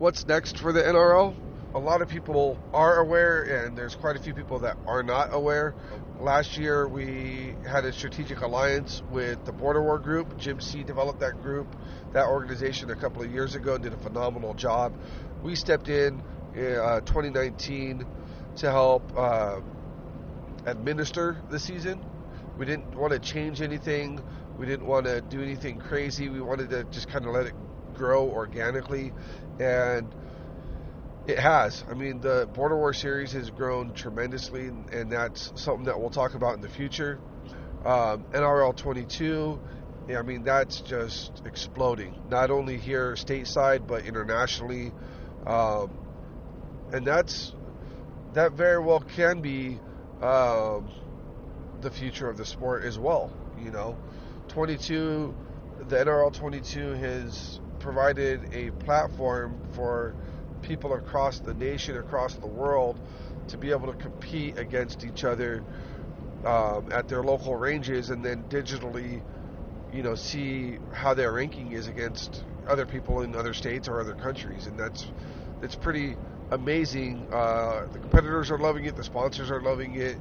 what's next for the NRL? A lot of people are aware, and there's quite a few people that are not aware. Last year, we had a strategic alliance with the Border War Group. Jim C developed that group, that organization, a couple of years ago, did a phenomenal job. We stepped in uh, 2019 to help uh, administer the season. We didn't want to change anything. We didn't want to do anything crazy. We wanted to just kind of let it grow organically, and it has. I mean, the Border War series has grown tremendously, and that's something that we'll talk about in the future. Um, NRL 22, I mean, that's just exploding. Not only here stateside, but internationally. Um, and that's that very well can be um, the future of the sport as well. You know, 22, the NRL 22 has provided a platform for people across the nation, across the world, to be able to compete against each other um, at their local ranges, and then digitally, you know, see how their ranking is against other people in other states or other countries, and that's it's pretty amazing. Uh, the competitors are loving it, the sponsors are loving it,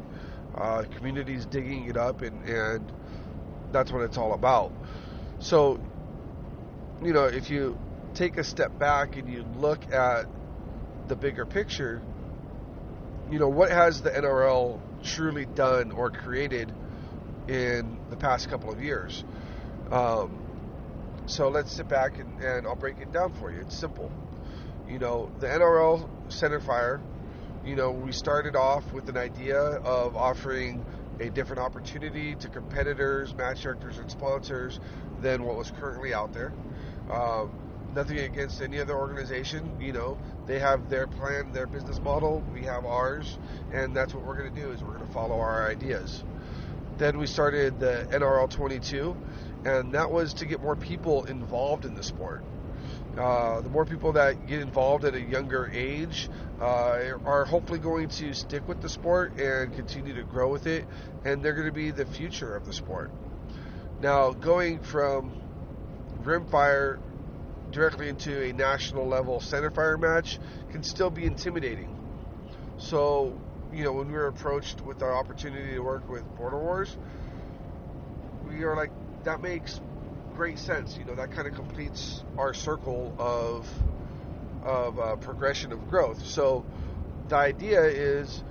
uh, communities digging it up, and and that's what it's all about. So, you know, if you take a step back and you look at the bigger picture, you know, what has the NRL truly done or created in the past couple of years? Um, so let's sit back and, and I'll break it down for you. It's simple. You know, the NRL Center Fire, you know, we started off with an idea of offering a different opportunity to competitors, match directors, and sponsors than what was currently out there. Um, nothing against any other organization. You know, they have their plan, their business model. We have ours, and that's what we're going to do. Is we're going to follow our ideas. Then we started the NRL 22, and that was to get more people involved in the sport. Uh, the more people that get involved at a younger age uh, are hopefully going to stick with the sport and continue to grow with it, and they're going to be the future of the sport. Now, going from rimfire directly into a national level center fire match can still be intimidating. So, you know, when we were approached with our opportunity to work with Border Wars, we are like, that makes great sense. You know, that kind of completes our circle of of uh, progression of growth. So the idea is,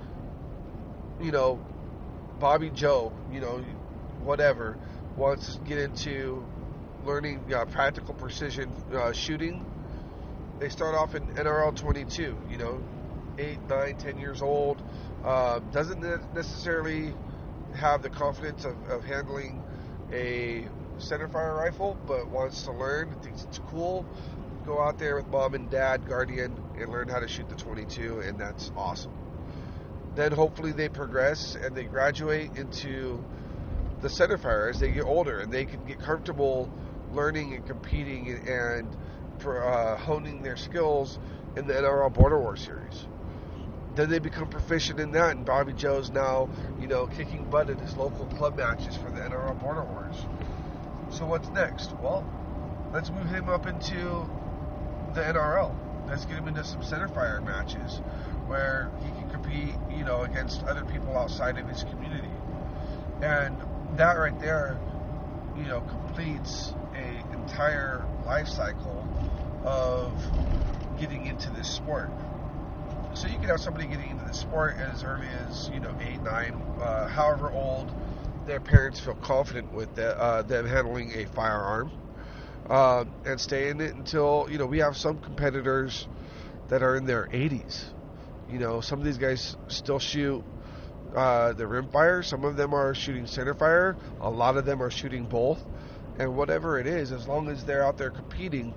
you know, Bobby Joe, you know, whatever, wants to get into learning uh, practical precision uh, shooting. They start off in NRL 22, you know, 8, 9, 10 years old. Uh, doesn't necessarily have the confidence of, of handling a centerfire rifle, but wants to learn, thinks it's cool, go out there with mom and dad, guardian, and learn how to shoot the 22, and that's awesome. Then hopefully they progress and they graduate into the centerfire as they get older, and they can get comfortable learning and competing and, uh, honing their skills in the NRL Border War series. Then they become proficient in that, and Bobby Joe's now, you know, kicking butt at his local club matches for the NRL Border Wars. So what's next? Well, let's move him up into the NRL. Let's get him into some center fire matches where he can compete, you know, against other people outside of his community. And that right there, you know, completes a entire life cycle of getting into this sport. So you can have somebody getting into the sport as early as you know eight, nine, uh, however old their parents feel confident with the, uh, them handling a firearm uh, and stay in it until you know we have some competitors that are in their 80s. You know, some of these guys still shoot uh, the rimfire. Some of them are shooting centerfire. A lot of them are shooting both. And whatever it is, as long as they're out there competing,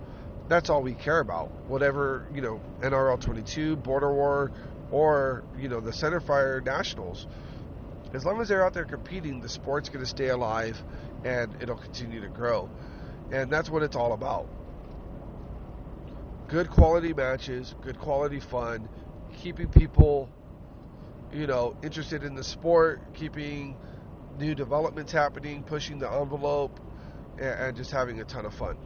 that's all we care about. Whatever you know, NRL 22, Border War, or you know the centerfire nationals as long as they're out there competing, the sport's going to stay alive and it'll continue to grow. And that's what it's all about. Good quality matches, good quality fun, keeping people, you know, interested in the sport, keeping new developments happening, pushing the envelope, and, just having a ton of fun.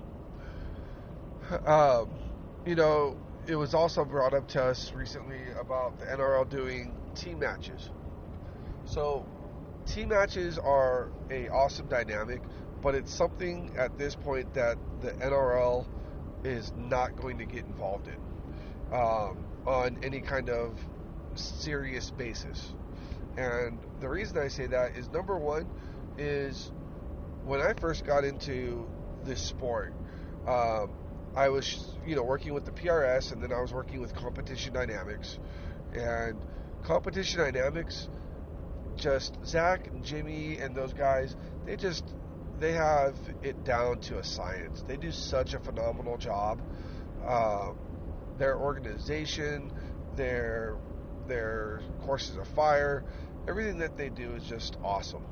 Um, you know, it was also brought up to us recently about the NRL doing team matches. So team matches are a awesome dynamic, but it's something at this point that the NRL is not going to get involved in um, on any kind of serious basis. And the reason I say that is number one is when I first got into this sport, um, I was, you know, working with the PRS, and then I was working with Competition Dynamics, and Competition Dynamics, just Zach and Jimmy and those guys, they just they have it down to a science. They do such a phenomenal job. Uh, their organization, their their courses of fire, everything that they do is just awesome.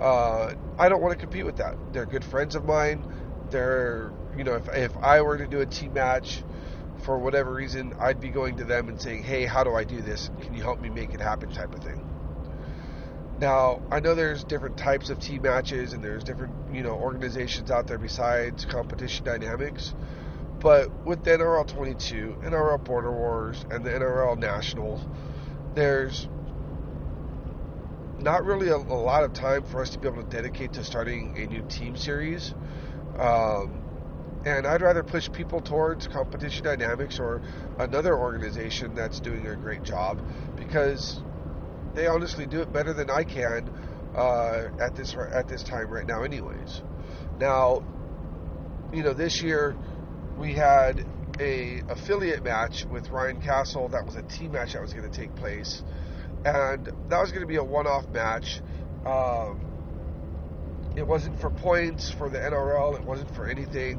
Uh, I don't want to compete with that. They're good friends of mine. They're, you know, if, if I were to do a team match for whatever reason, I'd be going to them and saying, hey, how do I do this? Can you help me make it happen type of thing. Now, I know there's different types of team matches and there's different, you know, organizations out there besides Competition Dynamics. But with the NRL 22, NRL Border Wars, and the NRL National, there's not really a, a, lot of time for us to be able to dedicate to starting a new team series. Um, and I'd rather push people towards competition dynamics or another organization that's doing a great job because they honestly do it better than I can uh, at this at this time right now, anyways. Now, you know, this year we had a affiliate match with Ryan Castle. That was a team match that was going to take place and that was going to be a one-off match. Um, it wasn't for points for the NRL. It wasn't for anything.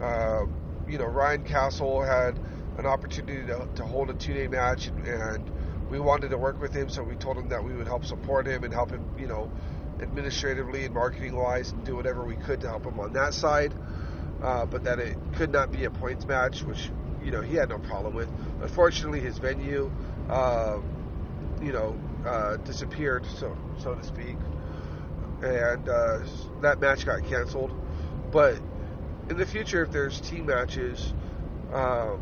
Um, you know, Ryan Castle had an opportunity to, to hold a two-day match, and, and, we wanted to work with him, so we told him that we would help support him and help him, you know, administratively and marketing-wise, and do whatever we could to help him on that side. Uh, but that it could not be a points match, which you know he had no problem with. Unfortunately, his venue. Uh, you know, uh, disappeared, so so to speak, and uh, that match got canceled. But in the future, if there's team matches um,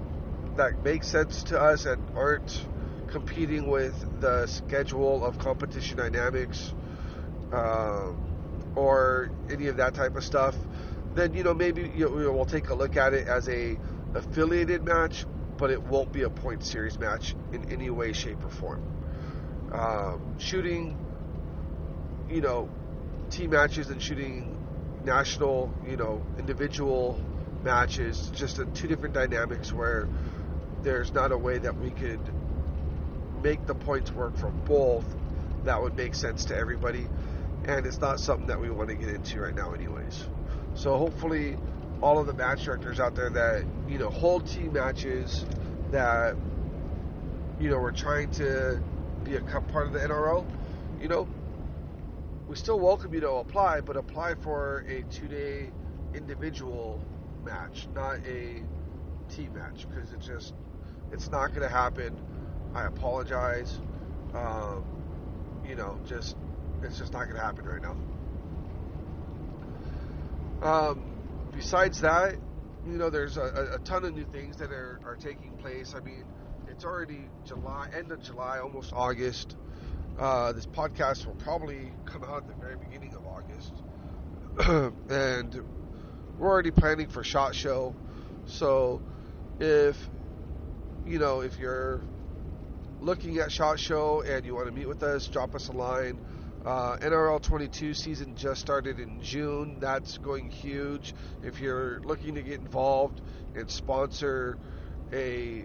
that make sense to us and aren't competing with the schedule of competition dynamics um, or any of that type of stuff, then you know maybe you know, we'll take a look at it as a affiliated match, but it won't be a point series match in any way, shape, or form. Um, shooting, you know, team matches and shooting national, you know, individual matches, just a, two different dynamics where there's not a way that we could make the points work for both that would make sense to everybody. And it's not something that we want to get into right now, anyways. So hopefully, all of the match directors out there that you know hold team matches that you know we're trying to be a part of the NRL, you know, we still welcome you to apply, but apply for a two-day individual match, not a team match, because it just it's not going to happen. I apologize. Um, you know, just it's just not going to happen right now. Um, besides that, you know, there's a, a, ton of new things that are, are taking place. I mean, it's already July, end of July, almost August. Uh, this podcast will probably come out at the very beginning of August, and we're already planning for Shot Show. So, if you know, if you're looking at Shot Show and you want to meet with us, drop us a line. Uh, NRL 22 season just started in June. That's going huge. If you're looking to get involved and sponsor a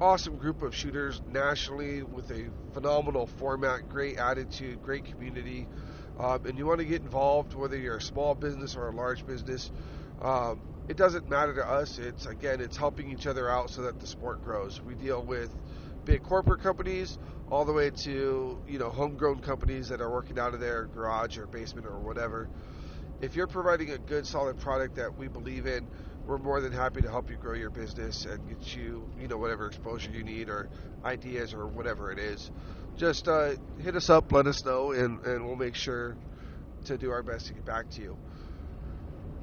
awesome group of shooters nationally with a phenomenal format, great attitude, great community. Um, and you want to get involved, whether you're a small business or a large business, um, it doesn't matter to us. It's again, it's helping each other out so that the sport grows. We deal with big corporate companies all the way to you know homegrown companies that are working out of their garage or basement or whatever. If you're providing a good, solid product that we believe in, we're more than happy to help you grow your business and get you, you know, whatever exposure you need or ideas or whatever it is. Just uh, hit us up, let us know, and, and we'll make sure to do our best to get back to you.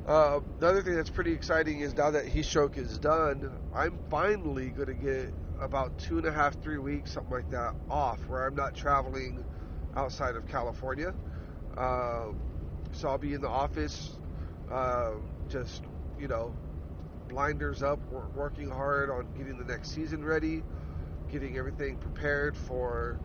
Uh, the other thing that's pretty exciting is now that Heat Stroke is done, I'm finally going to get about two and a half, three weeks, something like that, off where I'm not traveling outside of California. Uh, so I'll be in the office, uh, just, you know, blinders up, working hard on getting the next season ready, getting everything prepared for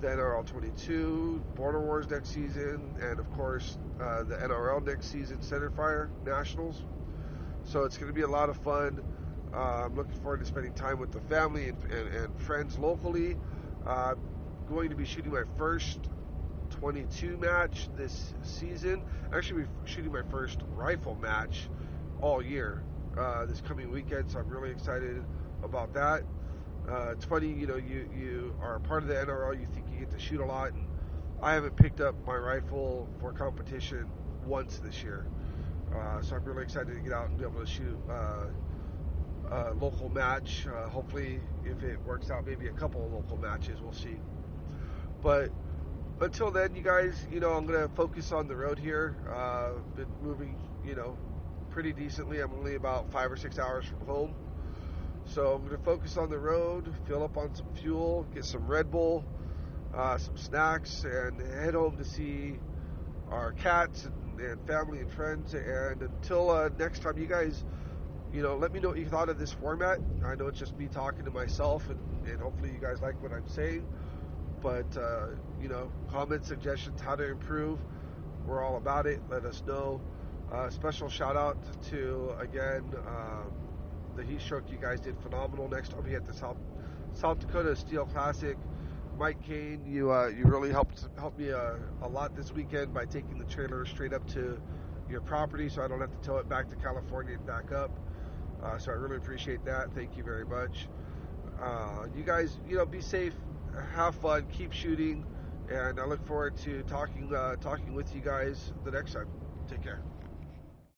the NRL 22, Border Wars next season, and of course uh, the NRL next season, Centerfire Nationals. So it's going to be a lot of fun. Uh, I'm looking forward to spending time with the family and, and, and friends locally. Uh, I'm going to be shooting my first 22 match this season. Actually, we're shooting my first rifle match all year uh, this coming weekend, so I'm really excited about that. Uh, it's funny, you know, you you are part of the NRL, you think get to shoot a lot, and I haven't picked up my rifle for competition once this year. Uh, so I'm really excited to get out and be able to shoot uh, a local match. Uh, hopefully, if it works out, maybe a couple of local matches. We'll see. But until then, you guys, you know, I'm gonna focus on the road here. Uh, been moving, you know, pretty decently. I'm only about five or six hours from home. So I'm going to focus on the road, fill up on some fuel, get some Red Bull, uh, some snacks, and head home to see our cats and, and family and friends. And until uh, next time, you guys, you know, let me know what you thought of this format. I know it's just me talking to myself, and, and hopefully you guys like what I'm saying. But, uh, you know, comments, suggestions, how to improve, we're all about it. Let us know. Uh, special shout out to again um, the heat stroke. You guys did phenomenal. Next I'll be at the South South Dakota Steel Classic. Mike Kane, you uh, you really helped helped me uh, a lot this weekend by taking the trailer straight up to your property, so I don't have to tow it back to California and back up. Uh, so I really appreciate that. Thank you very much. Uh, you guys, you know, be safe, have fun, keep shooting, and I look forward to talking uh, talking with you guys the next time. Take care.